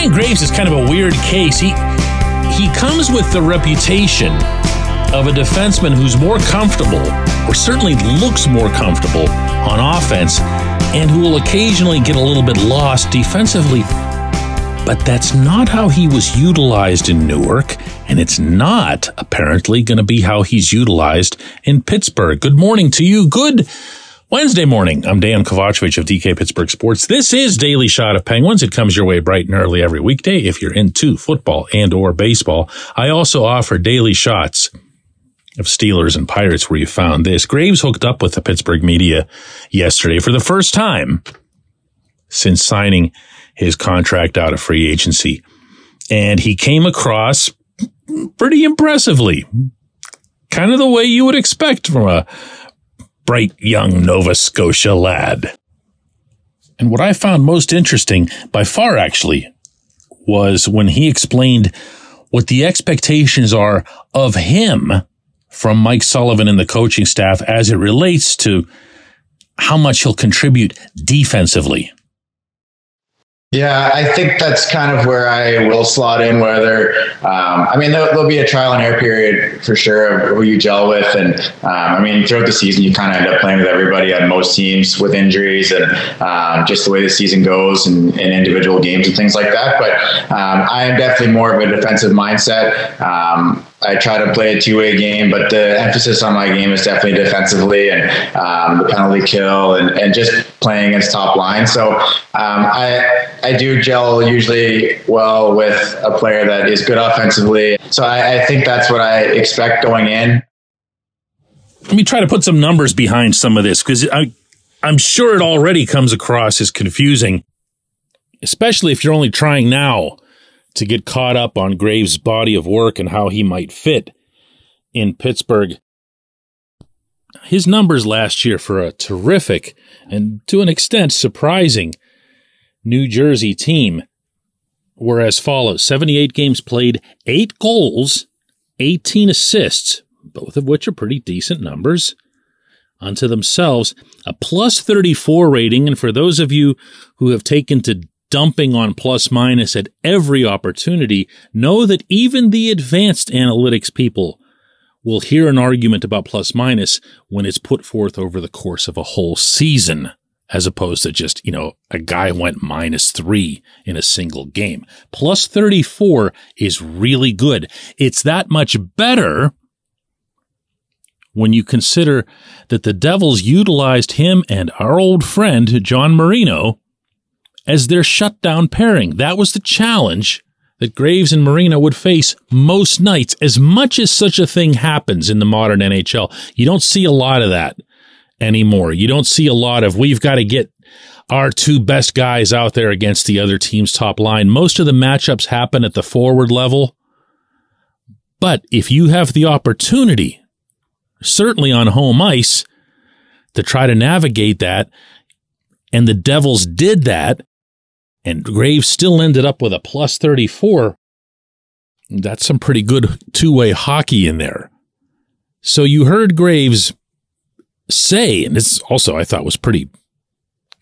Ryan Graves is kind of a weird case. He he comes with the reputation of a defenseman who's more comfortable, or certainly looks more comfortable on offense, and who will occasionally get a little bit lost defensively. But that's not how he was utilized in Newark, and it's not apparently going to be how he's utilized in Pittsburgh. Good morning to you. Good Wednesday morning. I'm Dejan Kovacevic of DK Pittsburgh Sports. This is Daily Shot of Penguins. It comes your way bright and early every weekday if you're into football and or baseball. I also offer daily shots of Steelers and Pirates where you found this. Graves hooked up with the Pittsburgh media yesterday for the first time since signing his contract out of free agency. And he came across pretty impressively. Kind of the way you would expect from a bright young Nova Scotia lad. And what I found most interesting, by far actually, was when he explained what the expectations are of him from Mike Sullivan and the coaching staff as it relates to how much he'll contribute defensively. Yeah, I think that's kind of where I will slot in. Whether um, I mean, there'll, there'll, be a trial and error period for sure of who you gel with, and um, I mean, throughout the season, you kind of end up playing with everybody on most teams with injuries and um, just the way the season goes and, and, individual games and things like that. But um, I am definitely more of a defensive mindset. I try to play a two way game, but the emphasis on my game is definitely defensively and um, the penalty kill and, and just playing against top line. So um, I I do gel usually well with a player that is good offensively. So I, I think that's what I expect going in. Let me try to put some numbers behind some of this because I I'm sure it already comes across as confusing, especially if you're only trying now to get caught up on Graves' body of work and how he might fit in Pittsburgh. His numbers last year for a terrific and to an extent surprising New Jersey team were as follows 78 games played, 8 goals, 18 assists, both of which are pretty decent numbers unto themselves, a plus 34 rating. And for those of you who have taken to dumping on plus minus at every opportunity, know that even the advanced analytics people will hear an argument about plus minus when it's put forth over the course of a whole season, as opposed to just, you know, a guy went minus three in a single game. Plus 34 is really good. It's that much better when you consider that the Devils utilized him and our old friend, John Marino, as their shutdown pairing. That was the challenge that Graves and Marino would face most nights. As much as such a thing happens in the modern NHL, you don't see a lot of that anymore. You don't see a lot of, we've got to get our two best guys out there against the other team's top line. Most of the matchups happen at the forward level. But if you have the opportunity, certainly on home ice, to try to navigate that, and the Devils did that, and Graves still ended up with a plus 34. That's some pretty good two way hockey in there. So you heard Graves say, and this also I thought was pretty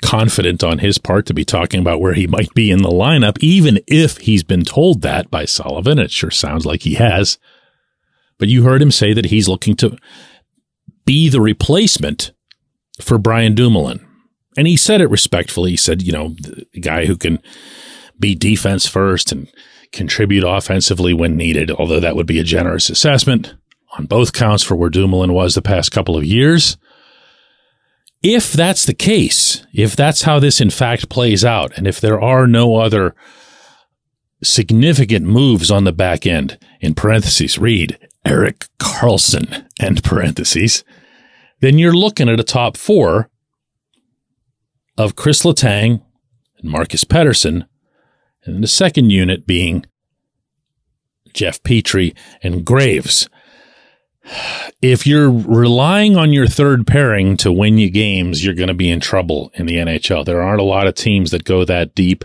confident on his part to be talking about where he might be in the lineup, even if he's been told that by Sullivan. It sure sounds like he has. But you heard him say that he's looking to be the replacement for Brian Dumoulin. And he said it respectfully. He said, you know, the guy who can be defense first and contribute offensively when needed, although that would be a generous assessment on both counts for where Dumoulin was the past couple of years. If that's the case, if that's how this in fact plays out, and if there are no other significant moves on the back end, in parentheses, read Erik Karlsson, end parentheses, then you're looking at a top four of Chris Letang and Marcus Pettersson, and the second unit being Jeff Petry and Graves. If you're relying on your third pairing to win you games, you're going to be in trouble in the NHL. There aren't a lot of teams that go that deep.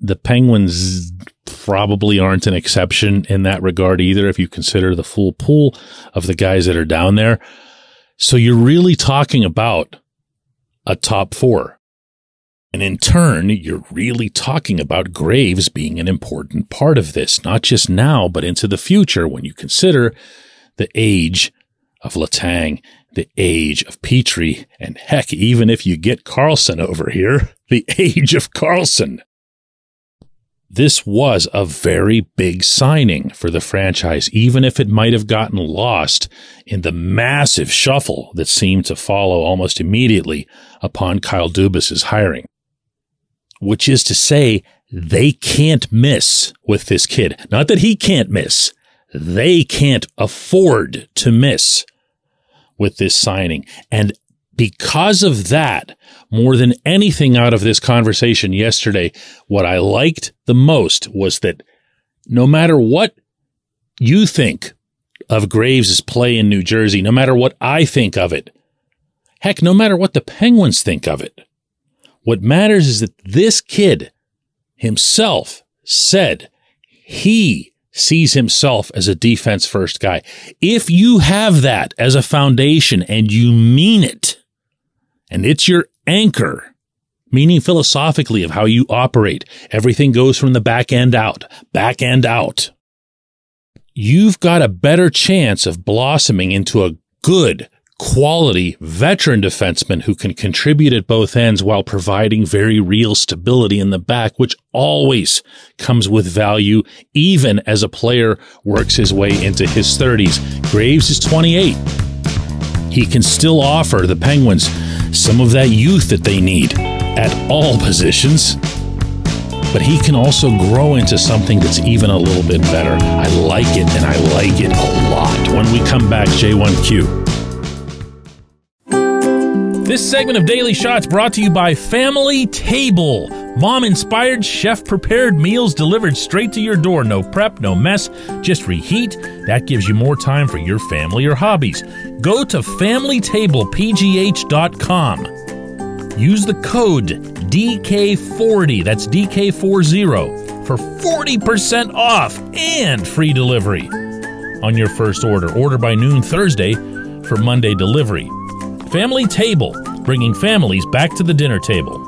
The Penguins probably aren't an exception in that regard either, if you consider the full pool of the guys that are down there. So you're really talking about a top four And in turn, you're really talking about Graves being an important part of this, not just now, but into the future when you consider the age of Letang, the age of Petry, and heck, even if you get Karlsson over here, the age of Karlsson. This was a very big signing for the franchise, even if it might have gotten lost in the massive shuffle that seemed to follow almost immediately upon Kyle Dubas's hiring which is to say, they can't miss with this kid. Not that he can't miss. They can't afford to miss with this signing. And because of that, more than anything out of this conversation yesterday, what I liked the most was that no matter what you think of Graves' play in New Jersey, no matter what I think of it, heck, no matter what the Penguins think of it, what matters is that this kid himself said he sees himself as a defense first guy. If you have that as a foundation and you mean it, and it's your anchor, meaning philosophically of how you operate, everything goes from the back end out, back end out. You've got a better chance of blossoming into a good, quality veteran defenseman who can contribute at both ends while providing very real stability in the back, which always comes with value, even as a player works his way into his 30s. Graves is 28. He can still offer the Penguins some of that youth that they need at all positions. But he can also grow into something that's even a little bit better. I like it, and I like it a lot. When we come back, J1Q. This segment of Daily Shots brought to you by Family Table. Mom inspired, chef prepared meals delivered straight to your door. No prep, no mess, just reheat. That gives you more time for your family or hobbies. Go to FamilyTablePGH.com. Use the code DK40, that's DK40, for 40% off and free delivery on your first order. Order by noon Thursday for Monday delivery. Family Table, bringing families back to the dinner table.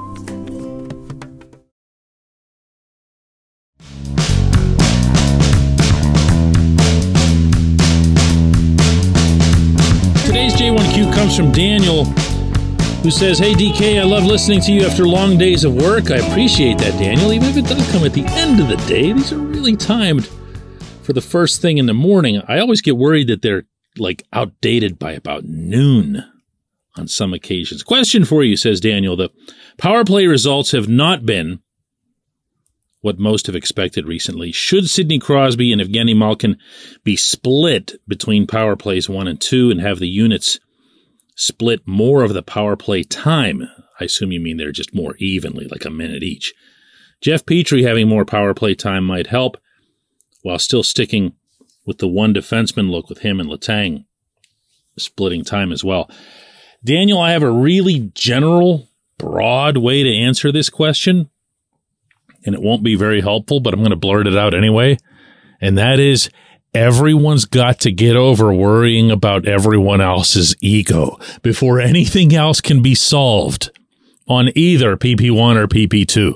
Today's J1Q comes from Daniel, who says, Hey DK, I love listening to you after long days of work. I appreciate that, Daniel. Even if it does come at the end of the day, these are really timed for the first thing in the morning. I always get worried that they're like outdated by about noon on some occasions. Question for you, says Daniel. The power play results have not been what most have expected recently. Should Sidney Crosby and Evgeny Malkin be split between power plays one and two and have the units split more of the power play time? I assume you mean they're just more evenly, like a minute each. Jeff Petry having more power play time might help, while still sticking with the one defenseman look with him and Letang splitting time as well. Daniel, I have a really general, broad way to answer this question, and it won't be very helpful, but I'm going to blurt it out anyway. And that is everyone's got to get over worrying about everyone else's ego before anything else can be solved on either PP1 or PP2.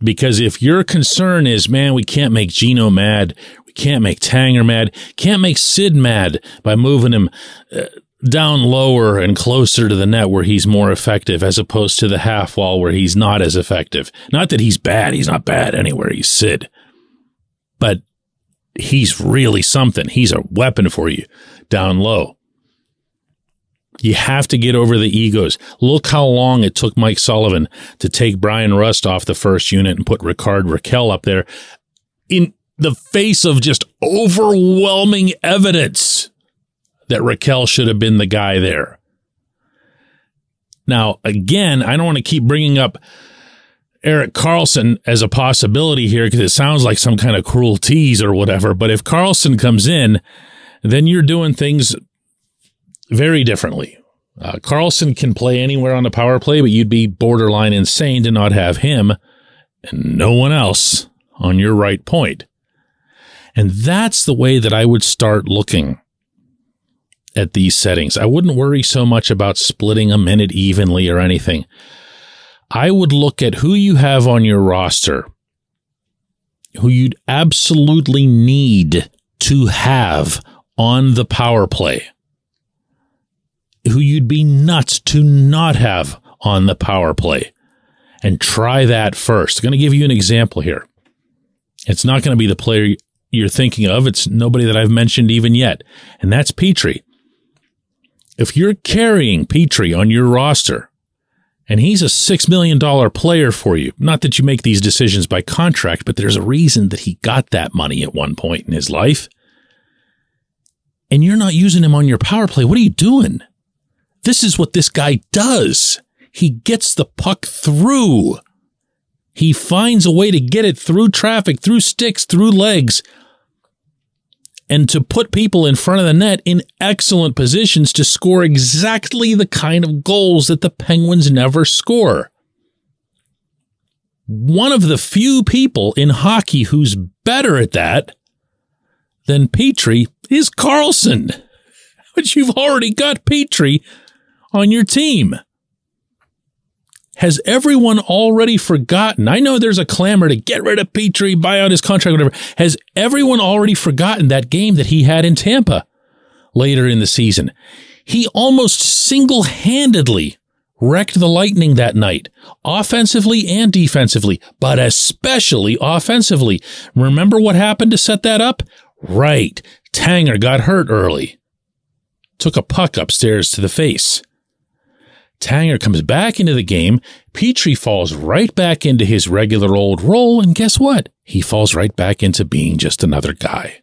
Because if your concern is, man, we can't make Gino mad, we can't make Tanger mad, can't make Sid mad by moving him uh, down lower and closer to the net where he's more effective as opposed to the half wall where he's not as effective. Not that he's bad. He's not bad anywhere. He's Sid. But he's really something. He's a weapon for you down low. You have to get over the egos. Look how long it took Mike Sullivan to take Bryan Rust off the first unit and put Rickard Rakell up there in the face of just overwhelming evidence that Rakell should have been the guy there. Now, again, I don't want to keep bringing up Erik Karlsson as a possibility here because it sounds like some kind of cruel tease or whatever. But if Karlsson comes in, then you're doing things very differently. Uh, Karlsson can play anywhere on the power play, but you'd be borderline insane to not have him and no one else on your right point. And that's the way that I would start looking at these settings. I wouldn't worry so much about splitting a minute evenly or anything. I would look at who you have on your roster, who you'd absolutely need to have on the power play, who you'd be nuts to not have on the power play, and try that first. I'm going to give you an example here. It's not going to be the player you're thinking of. It's nobody that I've mentioned even yet, and that's Petry. If you're carrying Petry on your roster, and he's a $6 million player for you, not that you make these decisions by contract, but there's a reason that he got that money at one point in his life, and you're not using him on your power play, what are you doing? This is what this guy does. He gets the puck through. He finds a way to get it through traffic, through sticks, through legs, and to put people in front of the net in excellent positions to score exactly the kind of goals that the Penguins never score. One of the few people in hockey who's better at that than Petry is Karlsson, But you've already got Petry on your team. Has everyone already forgotten? I know there's a clamor to get rid of Petry, buy out his contract, whatever. Has everyone already forgotten that game that he had in Tampa later in the season? He almost single handedly wrecked the Lightning that night, offensively and defensively, but especially offensively. Remember what happened to set that up? Right. Tanger got hurt early. Took a puck upstairs to the face. Tanger comes back into the game. Petry falls right back into his regular old role. And guess what? He falls right back into being just another guy.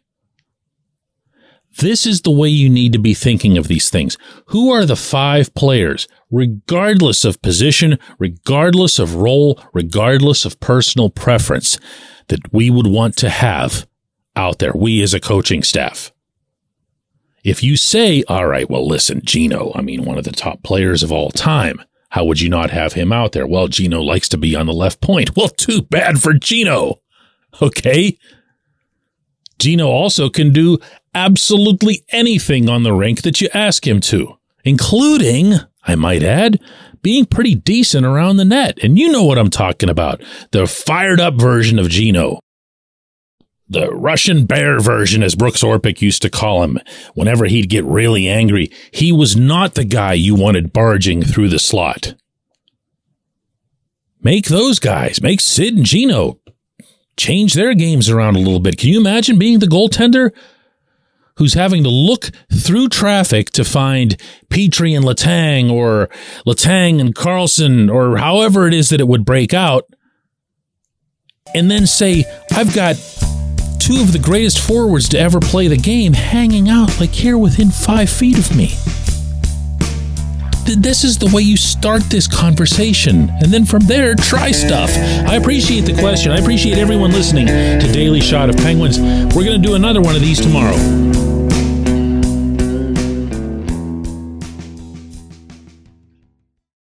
This is the way you need to be thinking of these things. Who are the five players, regardless of position, regardless of role, regardless of personal preference, that we would want to have out there, we as a coaching staff? If you say, all right, well, listen, Gino, I mean, one of the top players of all time, how would you not have him out there? Well, Gino likes to be on the left point. Well, too bad for Gino. Okay. Gino also can do absolutely anything on the rink that you ask him to, including, I might add, being pretty decent around the net. And you know what I'm talking about. The fired up version of Gino the Russian bear version, as Brooks Orpik used to call him, whenever he'd get really angry, he was not the guy you wanted barging through the slot. Make those guys, make Sid and Gino change their games around a little bit. Can you imagine being the goaltender who's having to look through traffic to find Petry and Letang or Letang and Karlsson or however it is that it would break out and then say, I've got two of the greatest forwards to ever play the game hanging out like here within five feet of me. This is the way you start this conversation. And then from there, try stuff. I appreciate the question. I appreciate everyone listening to Daily Shot of Penguins. We're going to do another one of these tomorrow.